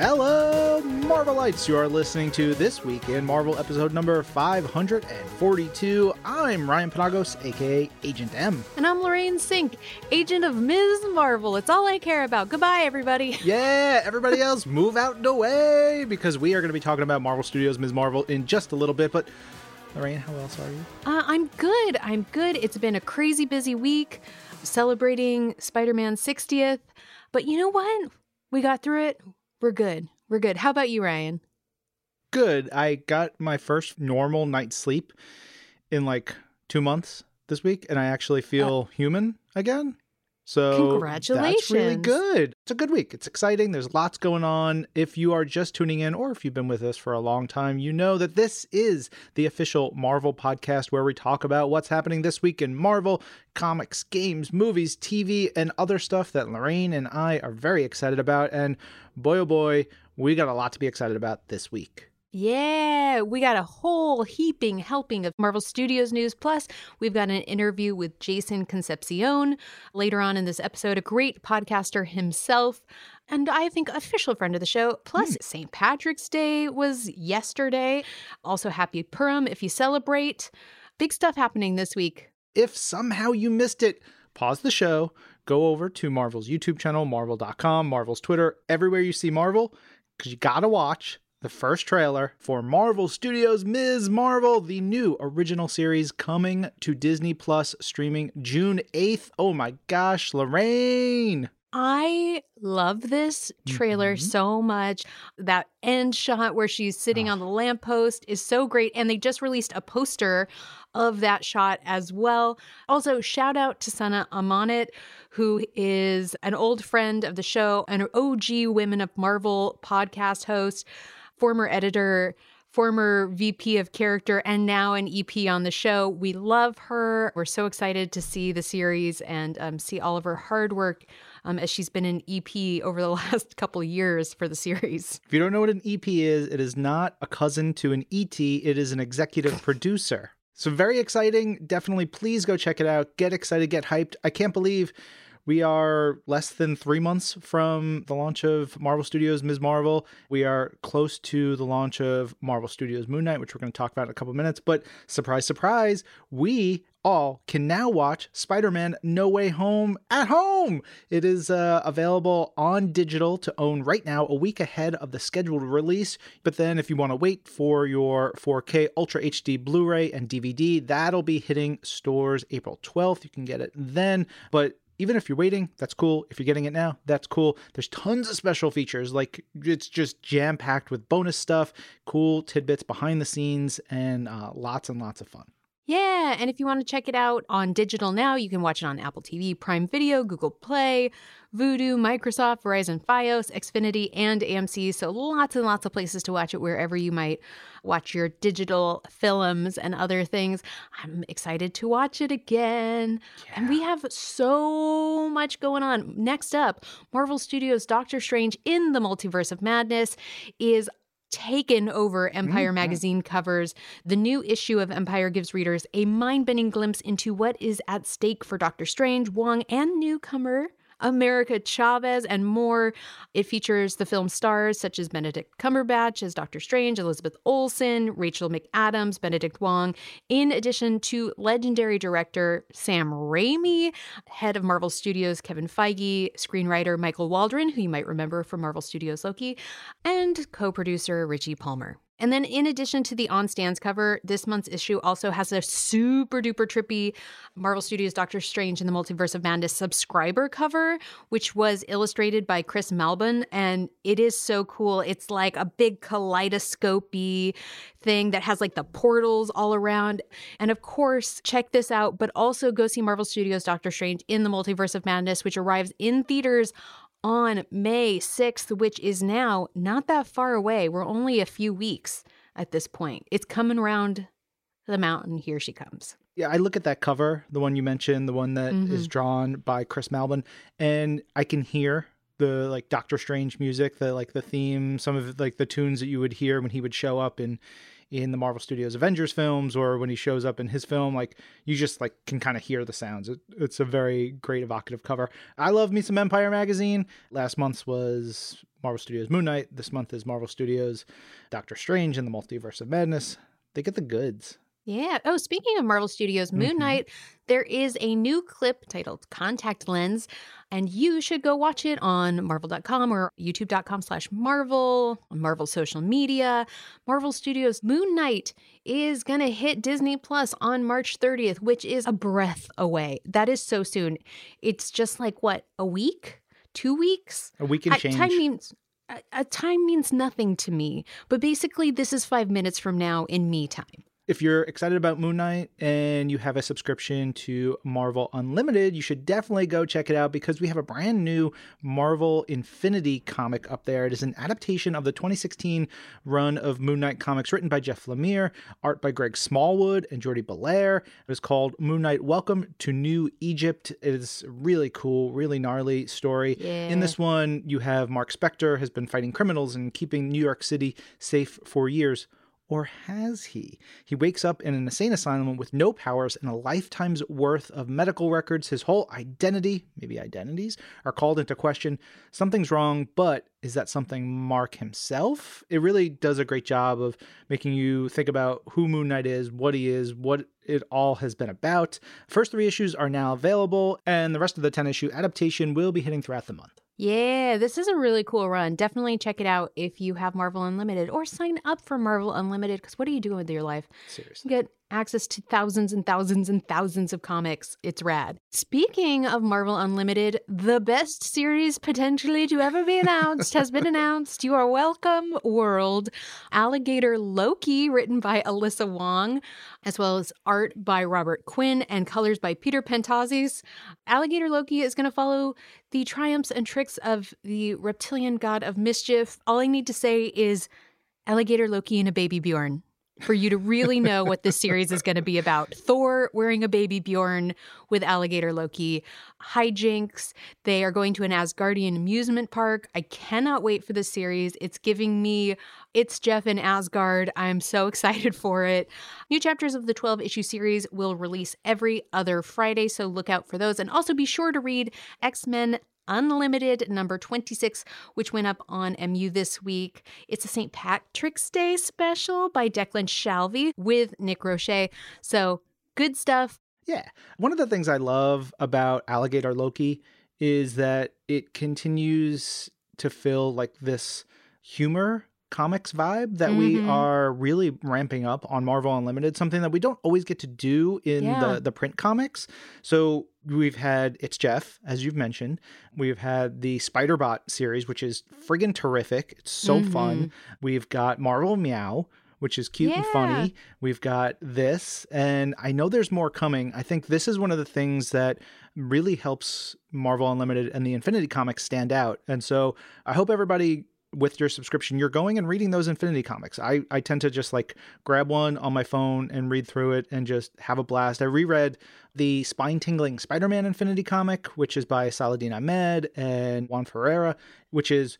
Hello, Marvelites! You are listening to This Week in Marvel episode number 542. I'm Ryan Penagos, aka Agent M. And I'm Lorraine Cink, agent of Ms. Marvel. It's all I care about. Goodbye, everybody. Yeah, everybody else, move out the way because we are going to be talking about Marvel Studios' Ms. Marvel in just a little bit. But, Lorraine, how else are you? Uh, I'm good. I'm good. It's been a crazy busy week celebrating Spider Man's 60th. But you know what? We got through it. We're good. We're good. How about you, Ryan? Good. I got my first normal night's sleep in like two months this week, and I actually uh, feel human again. So Congratulations. That's really good. It's a good week. It's exciting. There's lots going on. If you are just tuning in or if you've been with us for a long time, you know that this is the official Marvel podcast where we talk about what's happening this week in Marvel, comics, games, movies, TV, and other stuff that Lorraine and I are very excited about. And boy, oh boy, we got a lot to be excited about this week. Yeah, we got a whole heaping helping of Marvel Studios news. Plus, we've got an interview with Jason Concepcion later on in this episode, a great podcaster himself. And I think official friend of the show. Plus, mm. St. Patrick's Day was yesterday. Also, happy Purim if you celebrate. Big stuff happening this week. If somehow you missed it, pause the show, go over to Marvel's YouTube channel, marvel.com, Marvel's Twitter, everywhere you see Marvel, because you got to watch the first trailer for Marvel Studios' Ms. Marvel, the new original series coming to Disney Plus streaming June 8th. Oh my gosh, Lorraine! I love this trailer mm-hmm. so much. That end shot where she's sitting oh. on the lamppost is so great. And they just released a poster of that shot as well. Also, shout out to Sana Amanat, who is an old friend of the show, an OG Women of Marvel podcast host former editor, former VP of character, and now an EP on the show. We love her. We're so excited to see the series and um, see all of her hard work um, as she's been an EP over the last couple of years for the series. If you don't know what an EP is, it is not a cousin to an ET, it is an executive producer. So, very exciting. Definitely, please go check it out. Get excited, get hyped. I can't believe we are less than three months from the launch of Marvel Studios Ms. Marvel. We are close to the launch of Marvel Studios Moon Knight, which we're going to talk about in a couple minutes. But surprise, surprise, we all can now watch Spider Man No Way Home at home. It is uh, available on digital to own right now, a week ahead of the scheduled release. But then, if you want to wait for your 4K Ultra HD Blu ray and DVD, that'll be hitting stores April 12th. You can get it then. But even if you're waiting, that's cool. If you're getting it now, that's cool. There's tons of special features. Like it's just jam packed with bonus stuff, cool tidbits behind the scenes, and uh, lots and lots of fun. Yeah, and if you want to check it out on digital now, you can watch it on Apple TV, Prime Video, Google Play, Vudu, Microsoft, Verizon Fios, Xfinity, and AMC. So lots and lots of places to watch it wherever you might watch your digital films and other things. I'm excited to watch it again. Yeah. And we have so much going on. Next up, Marvel Studios' Doctor Strange in the Multiverse of Madness is taken over Empire mm-hmm. magazine covers. The new issue of Empire gives readers a mind bending glimpse into what is at stake for Doctor Strange, Wong, and newcomer America Chavez, and more. It features the film stars such as Benedict Cumberbatch as Doctor Strange, Elizabeth Olsen, Rachel McAdams, Benedict Wong, in addition to legendary director Sam Raimi, head of Marvel Studios Kevin Feige, screenwriter Michael Waldron, who you might remember from Marvel Studios Loki, and co producer Richie Palmer. And then, in addition to the on stands cover, this month's issue also has a super duper trippy Marvel Studios Doctor Strange in the Multiverse of Madness subscriber cover, which was illustrated by Chris Malbon. And it is so cool. It's like a big kaleidoscopy thing that has like the portals all around. And of course, check this out, but also go see Marvel Studios Doctor Strange in the Multiverse of Madness, which arrives in theaters on May 6th, which is now not that far away. We're only a few weeks at this point. It's coming around the mountain. Here she comes. Yeah, I look at that cover, the one you mentioned, the one that mm-hmm. is drawn by Chris Malbon, and I can hear the like Doctor Strange music, the like the theme, some of like the tunes that you would hear when he would show up in in the Marvel Studios Avengers films or when he shows up in his film, like you just like can kind of hear the sounds. It, it's a very great evocative cover. I love me some Empire magazine. Last month's was Marvel Studios Moon Knight. This month is Marvel Studios Doctor Strange and the Multiverse of Madness. They get the goods. Yeah. Oh, speaking of Marvel Studios Moon Mhm. Knight, there is a new clip titled Contact Lens, and you should go watch it on marvel.com or youtube.com slash Marvel, on Marvel social media. Marvel Studios Moon Knight is going to hit Disney Plus on March 30th, which is a breath away. That is so soon. It's just like, what, a week? Two weeks? A week and I- change. time means a, a time means nothing to me. But basically, this is five minutes from now in me time. If you're excited about Moon Knight and you have a subscription to Marvel Unlimited, you should definitely go check it out because we have a brand new Marvel Infinity comic up there. It is an adaptation of the 2016 run of Moon Knight comics written by Jeff Lemire, art by Greg Smallwood and Jordie Bellaire. It is called Moon Knight Welcome to New Egypt. It is a really cool, really gnarly story. Yeah. In this one, you have Mark Spector has been fighting criminals and keeping New York City safe for years. Or has he? He wakes up in an insane asylum with no powers and a lifetime's worth of medical records. His whole identity, maybe identities, are called into question. Something's wrong, but is that something Mark himself? It really does a great job of making you think about who Moon Knight is, what he is, what it all has been about. First three issues are now available, and the rest of the 10 issue adaptation will be hitting throughout the month. Yeah, this is a really cool run. Definitely check it out if you have Marvel Unlimited or sign up for Marvel Unlimited because what are you doing with your life? Seriously. You get access to thousands and thousands and thousands of comics. It's rad. Speaking of Marvel Unlimited, the best series potentially to ever be announced has been announced. You are welcome, world. Alligator Loki, written by Alyssa Wong, as well as art by Robert Quinn and colors by Peter Pantazis. Alligator Loki is going to follow the triumphs and tricks of the reptilian god of mischief. All I need to say is Alligator Loki and a baby Bjorn for you to really know what this series is going to be about. Thor wearing a baby Bjorn with alligator Loki, hijinks. They are going to an Asgardian amusement park. I cannot wait for this series. It's giving me it's Jeff in Asgard. I'm so excited for it. New chapters of the 12 issue series will release every other Friday, so look out for those. And also be sure to read X Men Unlimited number 26, which went up on MU this week. It's a St. Patrick's Day special by Declan Shalvey with Nick Roche. So good stuff. Yeah. One of the things I love about Alligator Loki is that it continues to fill like this humor comics vibe that we Mhm. are really ramping up on Marvel Unlimited, something that we don't always get to do in Yeah. the the print comics. So we've had It's Jeff, as you've mentioned. We've had the Spider-Bot series, which is friggin' terrific. It's so fun. We've got Marvel Meow, which is cute and funny. We've got this, and I know there's more coming. I think this is one of the things that really helps Marvel Unlimited and the Infinity Comics stand out. And so I hope everybody with your subscription you're going and reading those infinity comics. I i tend to just like grab one on my phone and read through it and just have a blast. I reread the spine tingling spider-man infinity comic which is by saladin ahmed and juan ferreyra which is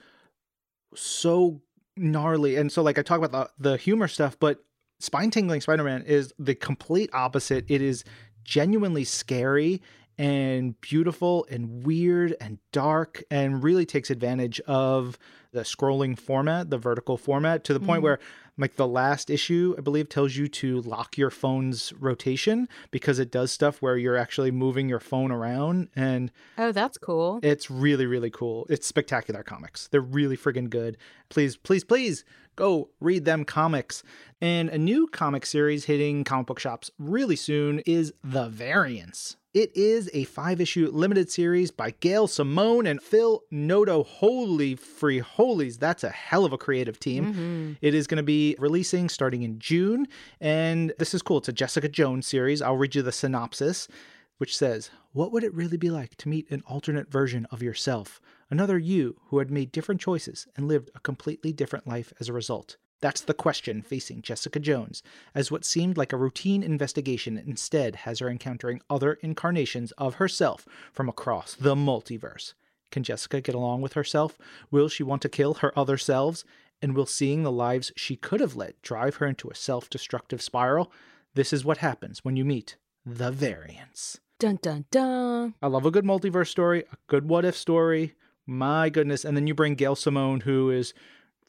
so gnarly. And so like i talk about the, the humor stuff but spine tingling spider-man is the complete opposite. It is genuinely scary and beautiful and weird and dark and really takes advantage of the scrolling format, the vertical format, to the point Mhm. where like the last issue, I believe, tells you to lock your phone's rotation because it does stuff where you're actually moving your phone around and Oh, that's cool. it's really, really cool. It's spectacular comics. They're really friggin' good. Please, please, please go read them comics. And a new comic series hitting comic book shops really soon is The Variants. It is a five issue limited series by Gail Simone and Phil Noto. Holy free holies, that's a hell of a creative team. Mhm. It is going to be releasing starting in June. And this is cool. It's a Jessica Jones series. I'll read you the synopsis, which says What would it really be like to meet an alternate version of yourself? Another you who had made different choices and lived a completely different life as a result. That's the question facing Jessica Jones, as what seemed like a routine investigation instead has her encountering other incarnations of herself from across the multiverse. Can Jessica get along with herself? Will she want to kill her other selves? And will seeing the lives she could have led drive her into a self destructive spiral? This is what happens when you meet the variants. Dun dun dun. I love a good multiverse story, a good what if story. My goodness. And then you bring Gail Simone, who is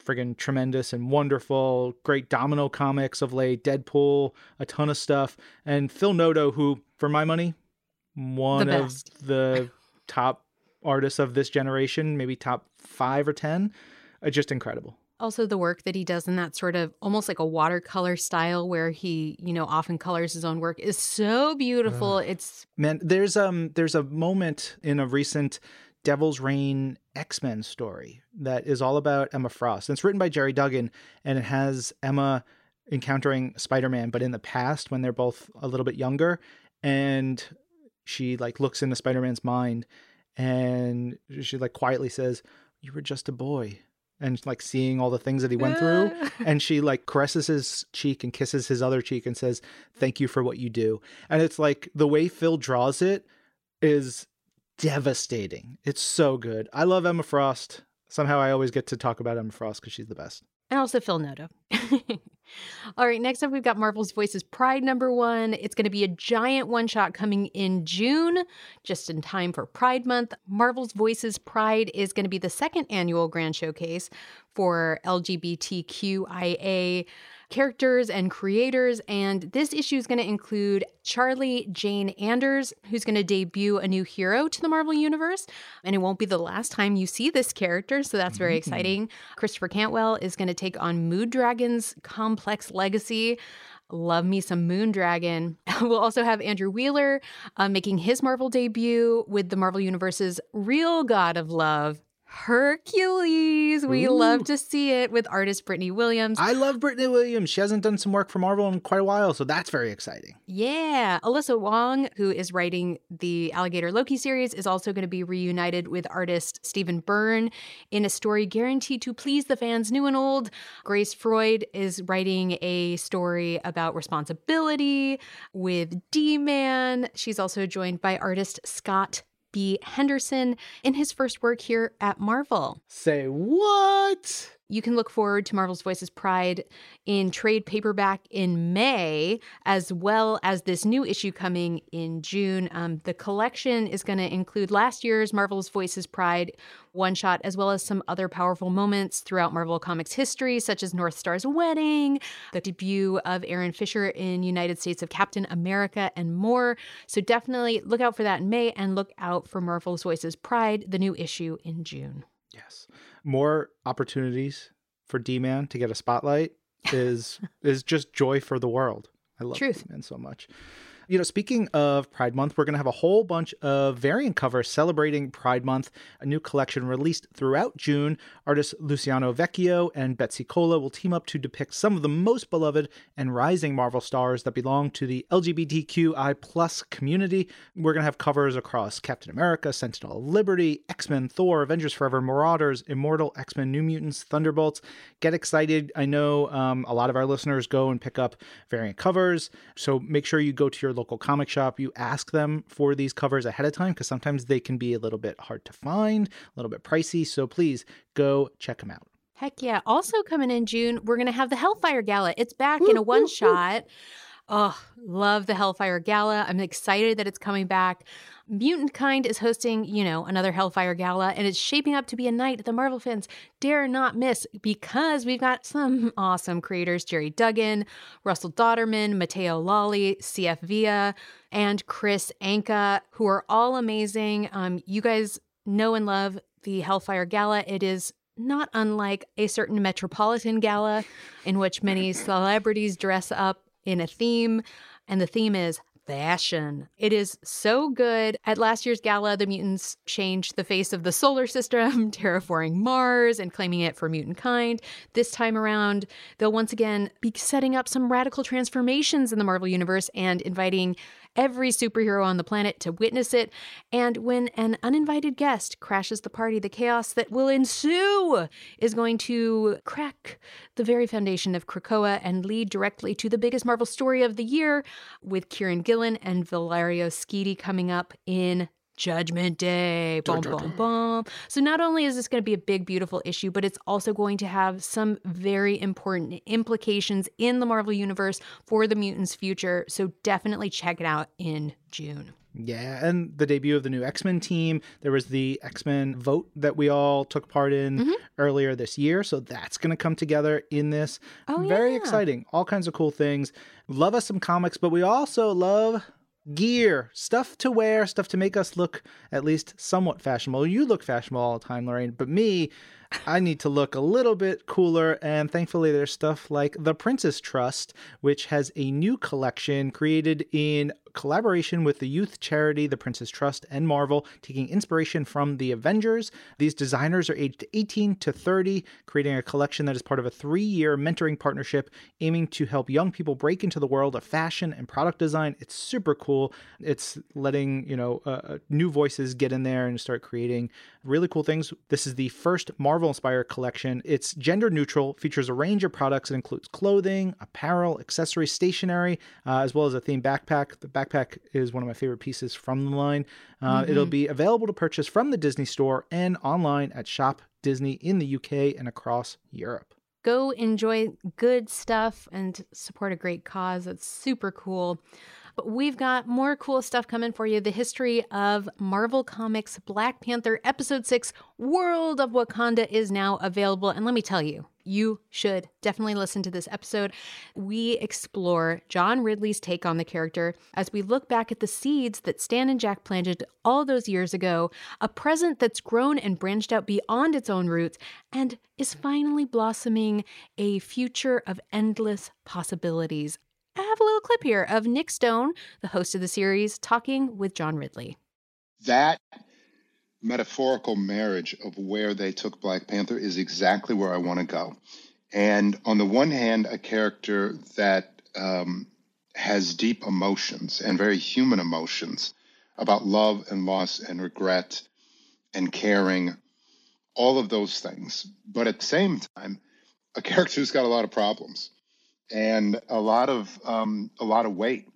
friggin' tremendous and wonderful, great Domino comics of late, Deadpool, a ton of stuff. And Phil Noto, who, for my money, one The of the top artists of this generation, maybe top five or 10. Uh, just incredible. Also, the work that he does in that sort of almost like a watercolor style where he, you know, often colors his own work is so beautiful. It's Man, there's um there's a moment in a recent Devil's Reign X-Men story that is all about Emma Frost. And it's written by Gerry Duggan and it has Emma encountering Spider-Man but in the past when they're both a little bit younger and she like looks into Spider-Man's mind and she like quietly says, "You were just a boy." And like seeing all the things that he went through and she like caresses his cheek and kisses his other cheek and says thank you for what you do and it's like the way phil draws it is devastating it's so good i love emma frost somehow i always get to talk about emma frost because she's the best and also Phil Noto. All right, next up, we've got Marvel's Voices Pride number one. It's going to be a giant one shot coming in June, just in time for Pride Month. Marvel's Voices Pride is going to be the second annual grand showcase for LGBTQIA characters and creators. And this issue is going to include Charlie Jane Anders, who's going to debut a new hero to the Marvel Universe. And it won't be the last time you see this character, so that's very exciting. Christopher Cantwell is going to take on Moon Dragon's complex legacy. Love me some Moon Dragon. We'll also have Andrew Wheeler uh, making his Marvel debut with the Marvel Universe's real god of love, Hercules. We Ooh. love to see it with artist Brittany Williams. i love brittany williams she hasn't done some work for marvel in quite a while so that's very exciting Yeah. Alyssa Wong, who is writing the Alligator Loki series, is also going to be reunited with artist Stephen Byrne in a story guaranteed to please the fans new and old. Grace Freud is writing a story about responsibility with D Man. She's also joined by artist Scott B. Henderson in his first work here at Marvel. say what You can look forward to Marvel's Voices Pride in trade paperback in May, as well as this new issue coming in June. Um, the collection is going to include last year's Marvel's Voices Pride one shot, as well as some other powerful moments throughout Marvel Comics history, such as North Star's wedding, the debut of Aaron Fischer in United States of Captain America, and more. So definitely look out for that in May and look out for Marvel's Voices Pride, the new issue in June. yes more opportunities for d-man to get a spotlight is is just joy for the world i love Truth. d-man so much you know, speaking of Pride Month, we're going to have a whole bunch of variant covers celebrating Pride Month, a new collection released throughout June. Artists Luciano Vecchio and Betsy Cola will team up to depict some of the most beloved and rising Marvel stars that belong to the LGBTQI plus community. We're going to have covers across Captain America, Sentinel of Liberty, X-Men, Thor, Avengers Forever, Marauders, Immortal, X-Men, New Mutants, Thunderbolts. Get excited. I know um, a lot of our listeners go and pick up variant covers, so make sure you go to your local comic shop. You ask them for these covers ahead of time because sometimes they can be a little bit hard to find, a little bit pricey. So please go check them out. Heck yeah. Also coming in June, we're going to have the Hellfire Gala. It's back in a one shot. Oh, love the Hellfire Gala. I'm excited that it's coming back. Mutant Kind is hosting, you know, another Hellfire Gala, and it's shaping up to be a night the Marvel fans dare not miss because we've got some awesome creators Gerry Duggan, Russell Dauterman, Matteo Lolli, CF Villa, and Kris Anka, who are all amazing. Um, you guys know and love the Hellfire Gala. It is not unlike a certain metropolitan gala in which many celebrities dress up in a theme, and the theme is fashion. It is so good. At last year's gala, the mutants changed the face of the solar system, terraforming Mars and claiming it for mutant kind. This time around, they'll once again be setting up some radical transformations in the Marvel Universe and inviting every superhero on the planet to witness it. And when an uninvited guest crashes the party, the chaos that will ensue is going to crack the very foundation of Krakoa and lead directly to the biggest Marvel story of the year with Kieran Gillen and Valerio Schiti coming up in Judgment Day. Boom, boom, boom. So, not only is this going to be a big, beautiful issue, but it's also going to have some very important implications in the Marvel Universe for the mutants' future. So, definitely check it out in June. Yeah, and the debut of the new X Men team. There was the X Men vote that we all took part in mm-hmm. earlier this year. So that's going to come together in this. Oh, Very yeah. exciting. All kinds of cool things. Love us some comics, but we also love gear, stuff to wear, stuff to make us look at least somewhat fashionable. You look fashionable all the time, Lorraine, but me, I need to look a little bit cooler. And thankfully, there's stuff like the Prince's Trust, which has a new collection created in collaboration with the youth charity, the Prince's Trust, and Marvel, taking inspiration from the Avengers. These designers are aged 18 to 30, creating a collection that is part of a three year mentoring partnership aiming to help young people break into the world of fashion and product design. It's super cool. It's letting, you know, uh, uh new voices get in there and start creating really cool things. This is the first Marvel inspired collection. It's gender neutral, features a range of products. It includes clothing, apparel, accessories, stationery, uh, as well as a themed backpack. The backpack is one of my favorite pieces from the line. Uh, mm-hmm. It'll be available to purchase from the Disney store and online at Shop Disney in the UK and across Europe. Go enjoy good stuff and support a great cause. It's super cool. But we've got more cool stuff coming for you. The history of Marvel Comics Black Panther Episode 6 World of Wakanda is now available. And let me tell you, you should definitely listen to this episode. We explore John Ridley's take on the character as we look back at the seeds that Stan and Jack planted all those years ago, a present that's grown and branched out beyond its own roots and is finally blossoming a future of endless possibilities. I have a little clip here of Nic Stone, the host of the series, talking with John Ridley. That metaphorical marriage of where they took Black Panther is exactly where I want to go. And on the one hand, a character that um, has deep emotions and very human emotions about love and loss and regret and caring, all of those things. But at the same time, a character who's got a lot of problems and a lot of um, a lot of weight.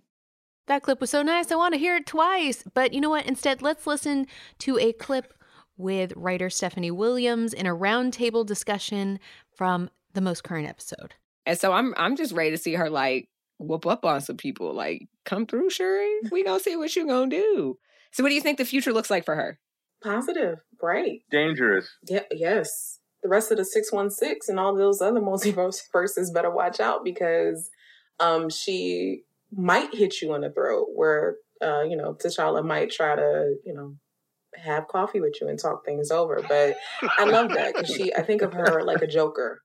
That clip was so nice. I want to hear it twice. But you know what? Instead, let's listen to a clip with writer Stephanie Williams in a roundtable discussion from the most current episode. And so I'm I'm just ready to see her like whoop up on some people. Like, come through, Shuri. We gonna see what you gonna do. So, what do you think the future looks like for her? Positive, bright, dangerous. Yeah, yes the rest of the 616 and all those other multiverses better watch out because um, she might hit you in the throat where, uh, you know, T'Challa might try to, you know, have coffee with you and talk things over. But I love that because she, I think of her like a joker.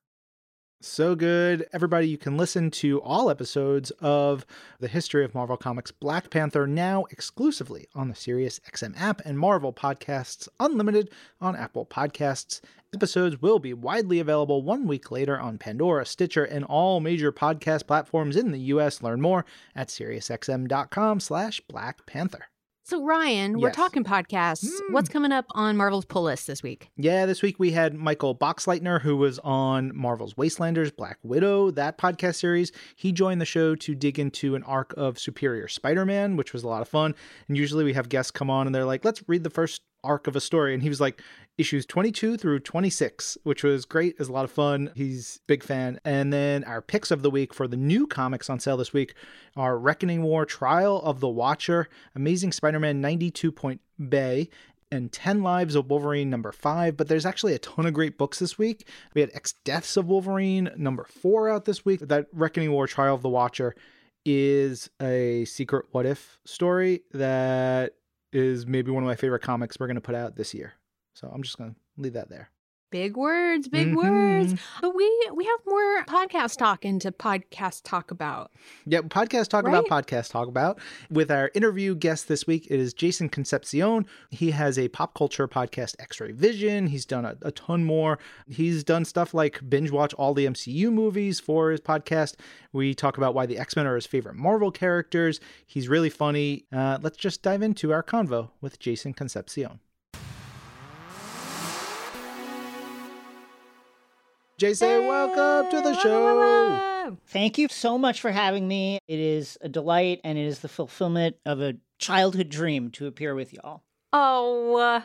So good. Everybody, you can listen to all episodes of the history of Marvel Comics Black Panther now exclusively on the Sirius XM app and Marvel Podcasts Unlimited on Apple Podcasts. Episodes will be widely available one week later on Pandora, Stitcher, and all major podcast platforms in the US. Learn more at SiriusXM.com slash Black Panther. So, Ryan, yes. we're talking podcasts. Mm. What's coming up on Marvel's pull list this week? Yeah, this week we had Michael Boxleitner, who was on Marvel's Wastelanders, Black Widow, that podcast series. He joined the show to dig into an arc of Superior Spider Man, which was a lot of fun. And usually we have guests come on and they're like, let's read the first arc of a story and he was like issues 22 through 26 which was great it was a lot of fun he's big fan and then our picks of the week for the new comics on sale this week are reckoning war trial of the watcher amazing spider-man 92 point bay and 10 Lives of Wolverine number 5, but there's actually a ton of great books this week. We had X Deaths of Wolverine number 4 out this week. That Reckoning War Trial of the Watcher is a secret what if story that is maybe one of my favorite comics we're going to put out this year. So I'm just going to leave that there. Big words, big mm-hmm. words. But we we have more podcast talk into podcast talk about. Yeah, podcast talk right? about podcast talk about. With our interview guest this week, it is Jason Concepcion. He has a pop culture podcast, X-Ray Vision. He's done a, a ton more. He's done stuff like binge watch all the MCU movies for his podcast. We talk about why the X-Men are his favorite Marvel characters. He's really funny. Uh, let's just dive into our convo with Jason Concepcion. Jason, welcome to the show. Thank you so much for having me. It is a delight and it is the fulfillment of a childhood dream to appear with y'all. Oh, uh,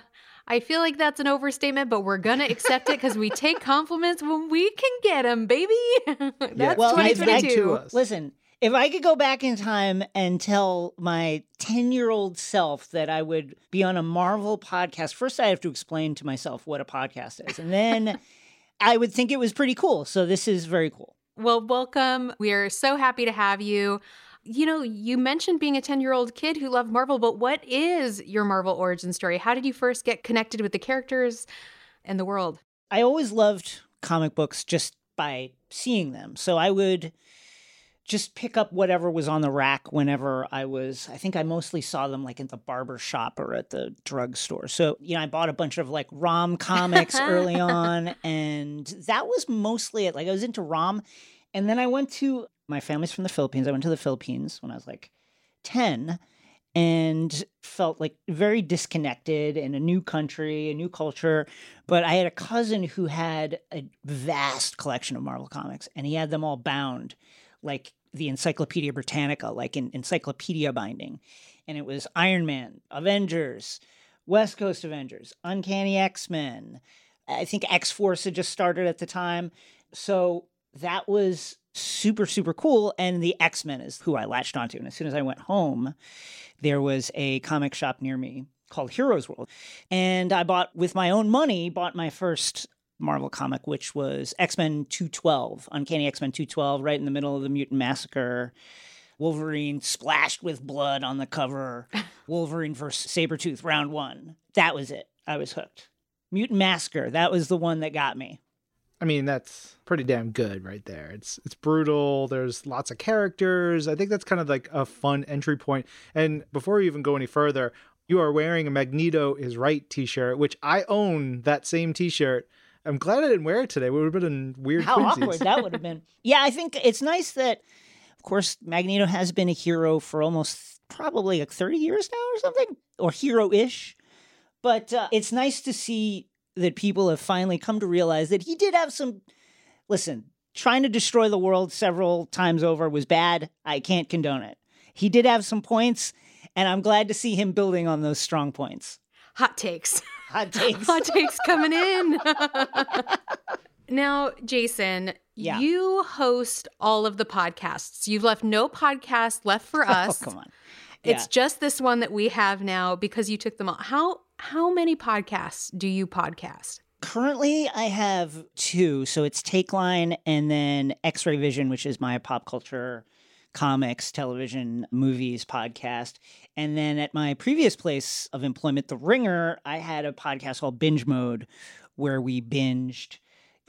I feel like that's an overstatement, but we're gonna accept it because we take compliments when we can get them, baby. that's Yeah, Well, I- I- 2022. to us. Listen, if I could go back in time and tell my 10 year old self that I would be on a Marvel podcast, first I have to explain to myself what a podcast is. And then I would think it was pretty cool. So this is very cool. Well, welcome. We are so happy to have you. You know, you mentioned being a 10 year old kid who loved Marvel, but what is your Marvel origin story? How did you first get connected with the characters and the world? I always loved comic books just by seeing them. So I would just pick up whatever was on the rack whenever I was I think I mostly saw them like in the barber shop or at the drugstore. So, you know, I bought a bunch of like ROM comics early on and that was mostly it. Like I was into ROM and then I went to my family's from the Philippines. I went to the Philippines when I was like 10 and felt like very disconnected in a new country, a new culture. But I had a cousin who had a vast collection of Marvel comics, and he had them all bound, like the Encyclopedia Britannica, like in encyclopedia binding. And it was Iron Man, Avengers, West Coast Avengers, Uncanny X Men. I think X Force had just started at the time. So that was super, super cool. And the X Men is who I latched onto. And as soon as I went home, there was a comic shop near me called Heroes World. And I bought with my own money, bought my first Marvel comic, which was X Men 212, Uncanny X Men 212, right in the middle of the Mutant Massacre. Wolverine splashed with blood on the cover. Wolverine versus Sabretooth, round one. That was it. I was hooked. Mutant Massacre, that was the one that got me. I mean, that's pretty damn good right there. It's it's brutal. There's lots of characters. I think that's kind of like a fun entry point. And before we even go any further, you are wearing a Magneto is right t-shirt, which I own that same t-shirt. I'm glad I didn't wear it today. We would have been in weird How twinsies. awkward that would have been. Yeah, I think it's nice that, of course, Magneto has been a hero for almost probably like 30 years now or something, or hero ish. But uh, it's nice to see that people have finally come to realize that he did have some. Listen, trying to destroy the world several times over was bad. I can't condone it. He did have some points, and I'm glad to see him building on those strong points. Hot takes. Hot takes. Hot takes coming in. now, Jason, Yeah. you host all of the podcasts. You've left no podcast left for oh, us. Oh, come on. It's just this one that we have now because you took them all. How how many podcasts do you podcast? Currently, I have two. So it's Takeline and then X Ray Vision, which is my pop culture, comics, television, movies podcast. And then at my previous place of employment, The Ringer, I had a podcast called Binge Mode where we binged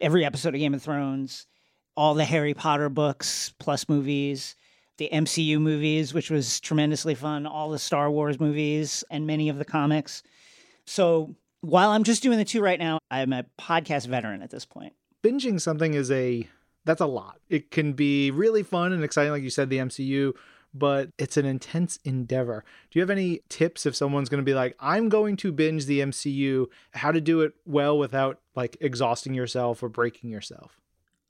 every episode of Game of Thrones, all the Harry Potter books plus movies. The MCU movies, which was tremendously fun, all the Star Wars movies, and many of the comics. So while I'm just doing the two right now, I'm a podcast veteran at this point. binging something is a that's a lot. It can be really fun and exciting, like you said, the MCU, but it's an intense endeavor. Do you have any tips if someone's going to be like, I'm going to binge the MCU, how to do it well without like exhausting yourself or breaking yourself?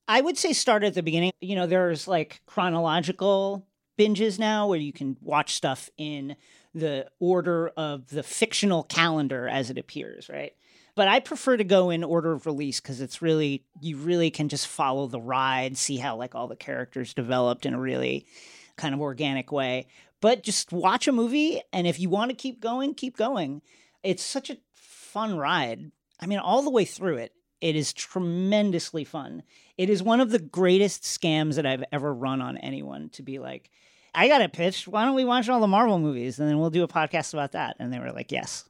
I would say start at the beginning. You know, there's like chronological binges now where you can watch stuff in the order of the fictional calendar as it appears, right? But I prefer to go in order of release because it's really, you really can just follow the ride, see how like all the characters developed in a really kind of organic way. But just watch a movie, and if you want to keep going, keep going. It's such a fun ride. I mean, all the way through it, it is tremendously fun. It is one of the greatest scams that I've ever run on anyone to be like, I got a pitch. Why don't we watch all the Marvel movies and then we'll do a podcast about that? And they were like, yes.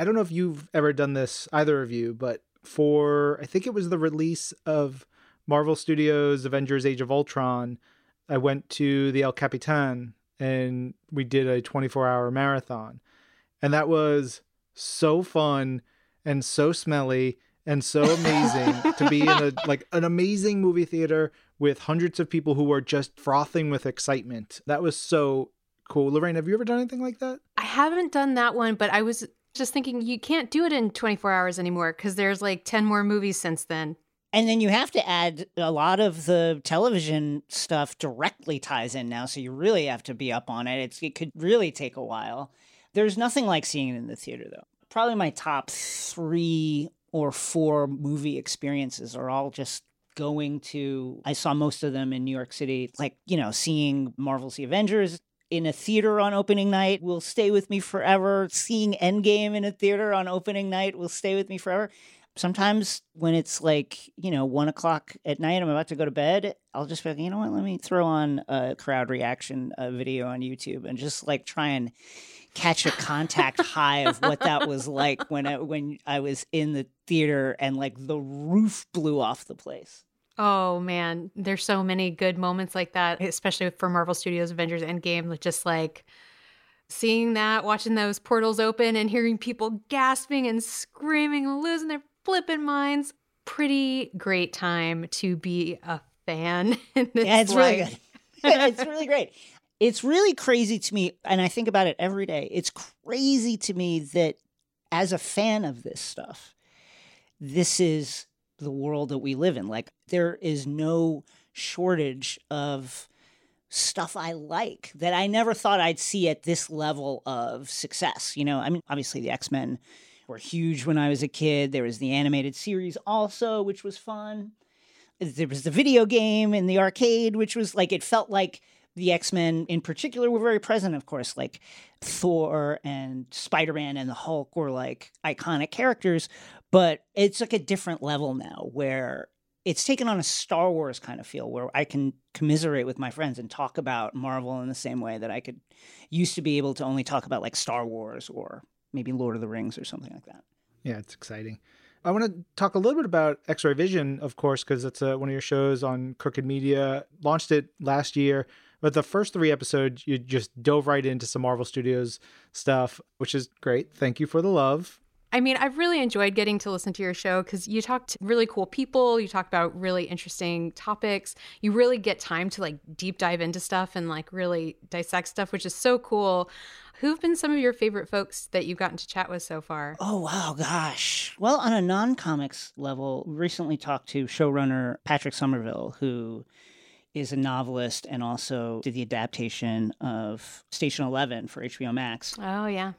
I don't know if you've ever done this, either of you, but for I think it was the release of Marvel Studios Avengers Age of Ultron, I went to the El Capitan and we did a 24 hour marathon. And that was so fun and so smelly and so amazing to be in a like an amazing movie theater with hundreds of people who were just frothing with excitement. That was so cool. Lorraine, have you ever done anything like that? I haven't done that one, but I was just thinking you can't do it in 24 hours anymore because there's like 10 more movies since then. And then you have to add a lot of the television stuff directly ties in now. So you really have to be up on it. It's, it could really take a while. There's nothing like seeing it in the theater, though. Probably my top three or four movie experiences are all just going to, I saw most of them in New York City, like, you know, seeing Marvel's The Avengers in a theater on opening night will stay with me forever. Seeing Endgame in a theater on opening night will stay with me forever. Sometimes when it's like, you know, one o'clock at night, I'm about to go to bed, I'll just be like, you know what, let me throw on a crowd reaction a video on YouTube and just like try and catch a contact high of what that was like when I, when I was in the theater and like the roof blew off the place. Oh man, there's so many good moments like that, especially for Marvel Studios Avengers Endgame. With just like seeing that, watching those portals open and hearing people gasping and screaming and losing their flipping minds. Pretty great time to be a fan. yeah, it's really good. it's really great. It's really crazy to me, and I think about it every day. It's crazy to me that as a fan of this stuff, this is the world that we live in. Like there is no shortage of stuff I like that I never thought I'd see at this level of success. You know, I mean, obviously the X Men were huge when I was a kid. There was the animated series also, which was fun. There was the video game and the arcade, which was like, it felt like the X Men in particular were very present, of course, like Thor and Spider Man and the Hulk were like iconic characters. But it's like a different level now where it's taken on a Star Wars kind of feel where I can commiserate with my friends and talk about Marvel in the same way that I could used to be able to only talk about like Star Wars or maybe Lord of the Rings or something like that. Yeah, it's exciting. I want to talk a little bit about X Ray Vision, of course, because it's uh, one of your shows on Crooked Media. Launched it last year, but the first three episodes, you just dove right into some Marvel Studios stuff, which is great. Thank you for the love. I mean, I've really enjoyed getting to listen to your show because you talk to really cool people. You talk about really interesting topics. You really get time to like deep dive into stuff and like really dissect stuff, which is so cool. Who've been some of your favorite folks that you've gotten to chat with so far? Oh, wow, gosh. Well, on a non comics level, recently talked to showrunner Patrick Somerville, who is a novelist and also did the adaptation of Station 11 for HBO Max. Oh, yeah.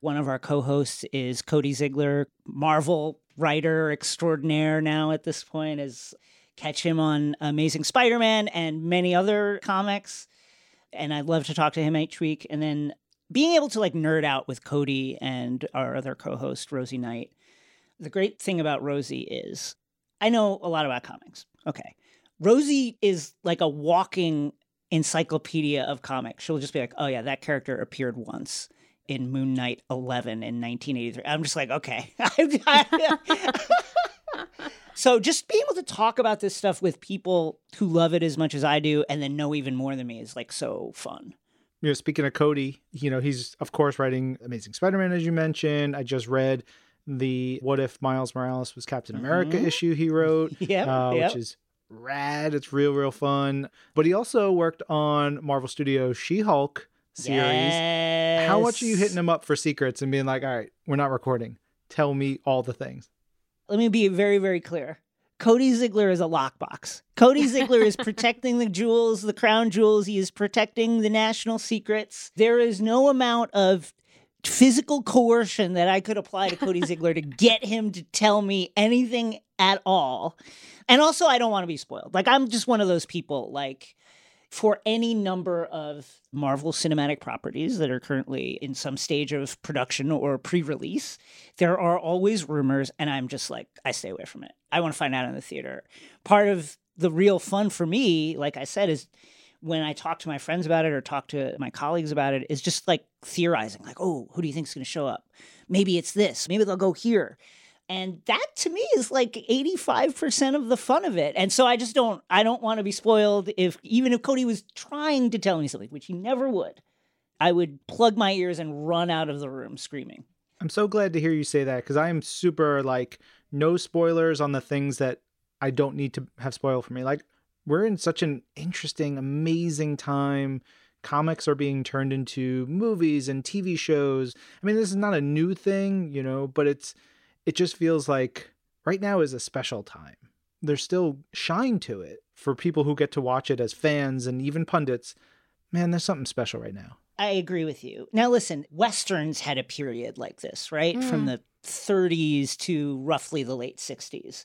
One of our co hosts is Cody Ziglar, Marvel writer extraordinaire now at this point, is catch him on Amazing Spider Man and many other comics. And I'd love to talk to him each week. And then being able to like nerd out with Cody and our other co host, Rosie Knight. The great thing about Rosie is I know a lot about comics. Okay. Rosie is like a walking encyclopedia of comics. She'll just be like, oh, yeah, that character appeared once in Moon Knight 11 in 1983. I'm just like, okay. so just being able to talk about this stuff with people who love it as much as I do and then know even more than me is like so fun. You know, speaking of Cody, you know, he's of course writing Amazing Spider-Man as you mentioned. I just read the What If Miles Morales was Captain America mm-hmm. issue he wrote, yeah, uh, yep. which is rad. It's real, real fun. But he also worked on Marvel Studios She-Hulk series. Yes. How much are you hitting him up for secrets and being like, all right, we're not recording. Tell me all the things. Let me be very, very clear. Cody Ziglar is a lockbox. Cody Ziglar is protecting the jewels, the crown jewels. He is protecting the national secrets. There is no amount of physical coercion that I could apply to Cody Ziglar to get him to tell me anything at all. And also, I don't want to be spoiled. Like, I'm just one of those people, like, for any number of Marvel cinematic properties that are currently in some stage of production or pre release, there are always rumors, and I'm just like, I stay away from it. I want to find out in the theater. Part of the real fun for me, like I said, is when I talk to my friends about it or talk to my colleagues about it, is just like theorizing, like, oh, who do you think is going to show up? Maybe it's this. Maybe they'll go here. And that to me is like 85% of the fun of it. And so I just don't I don't want to be spoiled if even if Cody was trying to tell me something, which he never would, I would plug my ears and run out of the room screaming. I'm so glad to hear you say that because I am super like no spoilers on the things that I don't need to have spoiled for me. Like we're in such an interesting, amazing time. Comics are being turned into movies and TV shows. I mean, this is not a new thing, you know, but it's it just feels like right now is a special time. There's still shine to it for people who get to watch it as fans and even pundits. Man, there's something special right now. I agree with you. Now, listen, Westerns had a period like this, right? Mm. From the 30s to roughly the late 60s.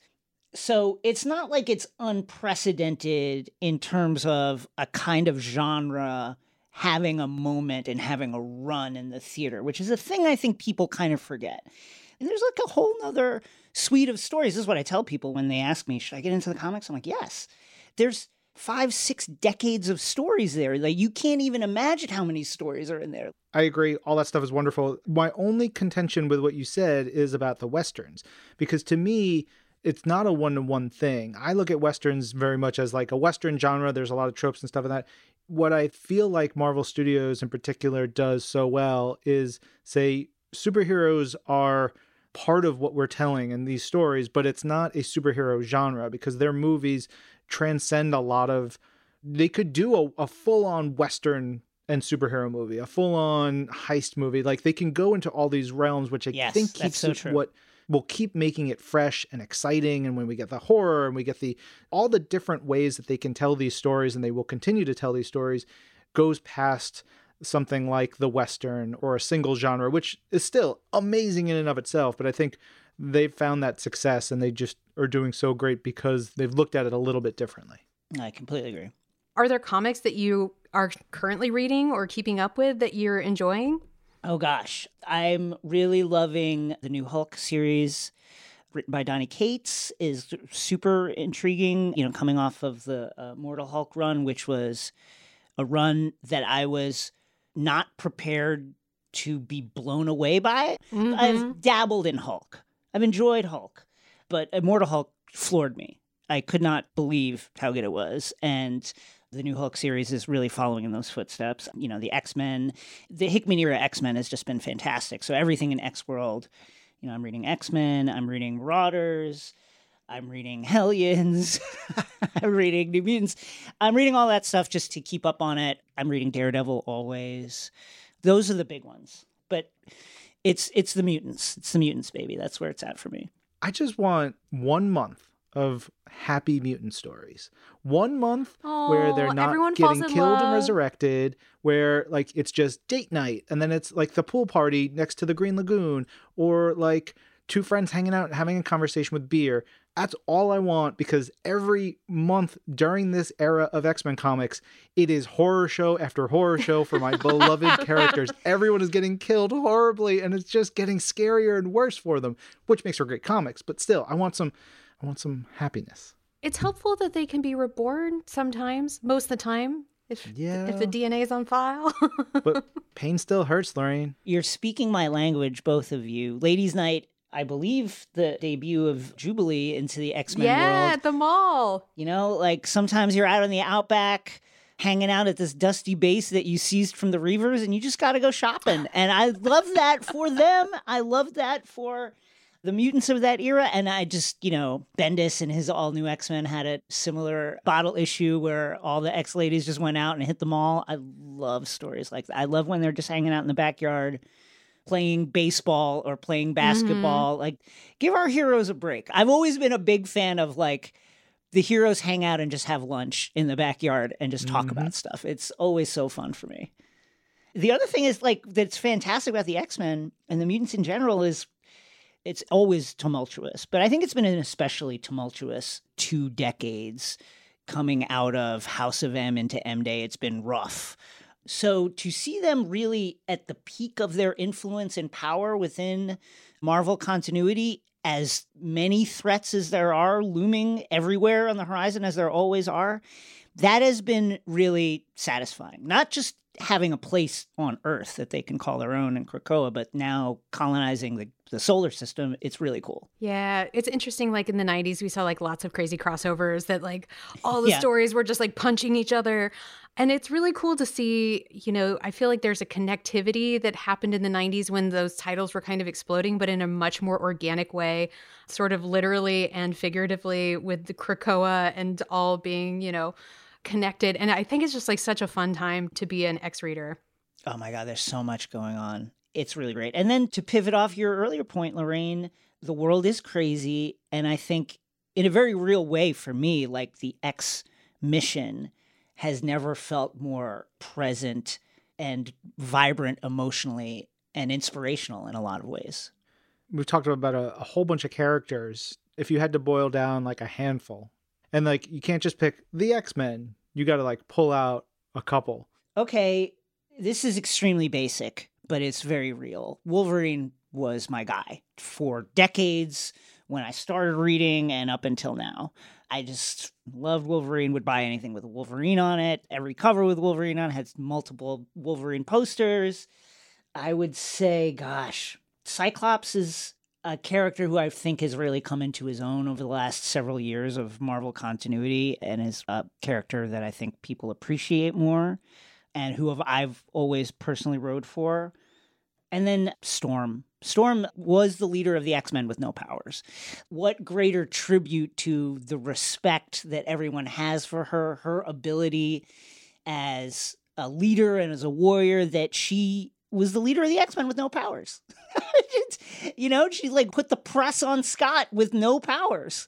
So it's not like it's unprecedented in terms of a kind of genre having a moment and having a run in the theater, which is a thing I think people kind of forget. And there's like a whole nother suite of stories. This is what I tell people when they ask me, should I get into the comics? I'm like, yes. There's five, six decades of stories there. Like you can't even imagine how many stories are in there. I agree. All that stuff is wonderful. My only contention with what you said is about the Westerns, because to me, it's not a one to one thing. I look at Westerns very much as like a Western genre. There's a lot of tropes and stuff in that. What I feel like Marvel Studios in particular does so well is say superheroes are part of what we're telling in these stories, but it's not a superhero genre because their movies transcend a lot of. They could do a, a full on Western and superhero movie, a full on heist movie. Like they can go into all these realms, which I Yes, think keeps so it what will keep making it fresh and exciting. And when we get the horror and we get the all the different ways that they can tell these stories and they will continue to tell these stories goes past something like the Western or a single genre, which is still amazing in and of itself. But I think they've found that success and they just are doing so great because they've looked at it a little bit differently. I completely agree. Are there comics that you are currently reading or keeping up with that you're enjoying? Oh gosh, I'm really loving the new Hulk series written by Donny Cates is super intriguing, you know, coming off of the uh, Immortal Hulk run which was a run that I was not prepared to be blown away by. Mhm. I've dabbled in Hulk. I've enjoyed Hulk, but Immortal Hulk floored me. I could not believe how good it was. And the new Hulk series is really following in those footsteps. You know, the X Men, the Hickman era X Men has just been fantastic. So everything in X World, you know, I'm reading X Men, I'm reading Marauders, I'm reading Hellions, I'm reading New Mutants. I'm reading all that stuff just to keep up on it. I'm reading Daredevil always. Those are the big ones. But it's it's the mutants. It's the mutants, baby. That's where it's at for me. I just want one month of happy mutant stories. One month where they're not getting in killed and resurrected, where like it's just date night and then it's like the pool party next to the Green Lagoon or like two friends hanging out and having a conversation with beer. That's all I want because every month during this era of X-Men comics, it is horror show after horror show for my beloved characters. Everyone is getting killed horribly and it's just getting scarier and worse for them, which makes for great comics, but still, I want some I want some happiness. It's helpful that they can be reborn sometimes, most of the time, if Yeah. if the DNA is on file. But pain still hurts, Lorraine. You're speaking my language, both of you. Ladies' Night, I believe the debut of Jubilee into the X Men yeah, world. at the mall. You know, like sometimes you're out in the outback hanging out at this dusty base that you seized from the Reavers and you just got to go shopping. And I love that for them. I love that for the mutants of that era. And I just, you know, Bendis and his all new X Men had a similar bottle issue where all the X ladies just went out and hit the mall. I love stories like that. I love when they're just hanging out in the backyard playing baseball or playing basketball. Like, give our heroes a break. I've always been a big fan of like, the heroes hang out and just have lunch in the backyard and just talk Mhm. about stuff. It's always so fun for me. The other thing is like that's fantastic about the X-Men and the mutants in general is it's always tumultuous, but I think it's been an especially tumultuous two decades coming out of House of M into M Day. It's been rough. So to see them really at the peak of their influence and power within Marvel continuity, as many threats as there are looming everywhere on the horizon, as there always are, that has been really satisfying. Not just having a place on Earth that they can call their own in Krakoa, but now colonizing the, the solar system. It's really cool. Yeah, it's interesting. Like in the 90s, we saw like lots of crazy crossovers that like all the Yeah. stories were just like punching each other. And it's really cool to see, you know, I feel like there's a connectivity that happened in the 90s when those titles were kind of exploding, but in a much more organic way, sort of literally and figuratively with the Krakoa and all being, you know, connected. And I think it's just like such a fun time to be an X reader. Oh my God, there's so much going on. It's really great. And then to pivot off your earlier point, Lorraine, the world is crazy. And I think in a very real way for me, like the X mission has never felt more present and vibrant emotionally and inspirational in a lot of ways. We've talked about a, a whole bunch of characters. If you had to boil down like a handful, and like you can't just pick the X Men, you got to like pull out a couple. Okay, this is extremely basic, but it's very real. Wolverine was my guy for decades when I started reading and up until now. I just loved Wolverine, would buy anything with Wolverine on it. Every cover with Wolverine on it has multiple Wolverine posters. I would say, gosh, Cyclops is a character who I think has really come into his own over the last several years of Marvel continuity and is a character that I think people appreciate more and who I've always personally rode for. And then Storm. Storm was the leader of the X Men with no powers. What greater tribute to the respect that everyone has for her, her ability as a leader and as a warrior, that she was the leader of the X Men with no powers. you know, she like put the press on Scott with no powers.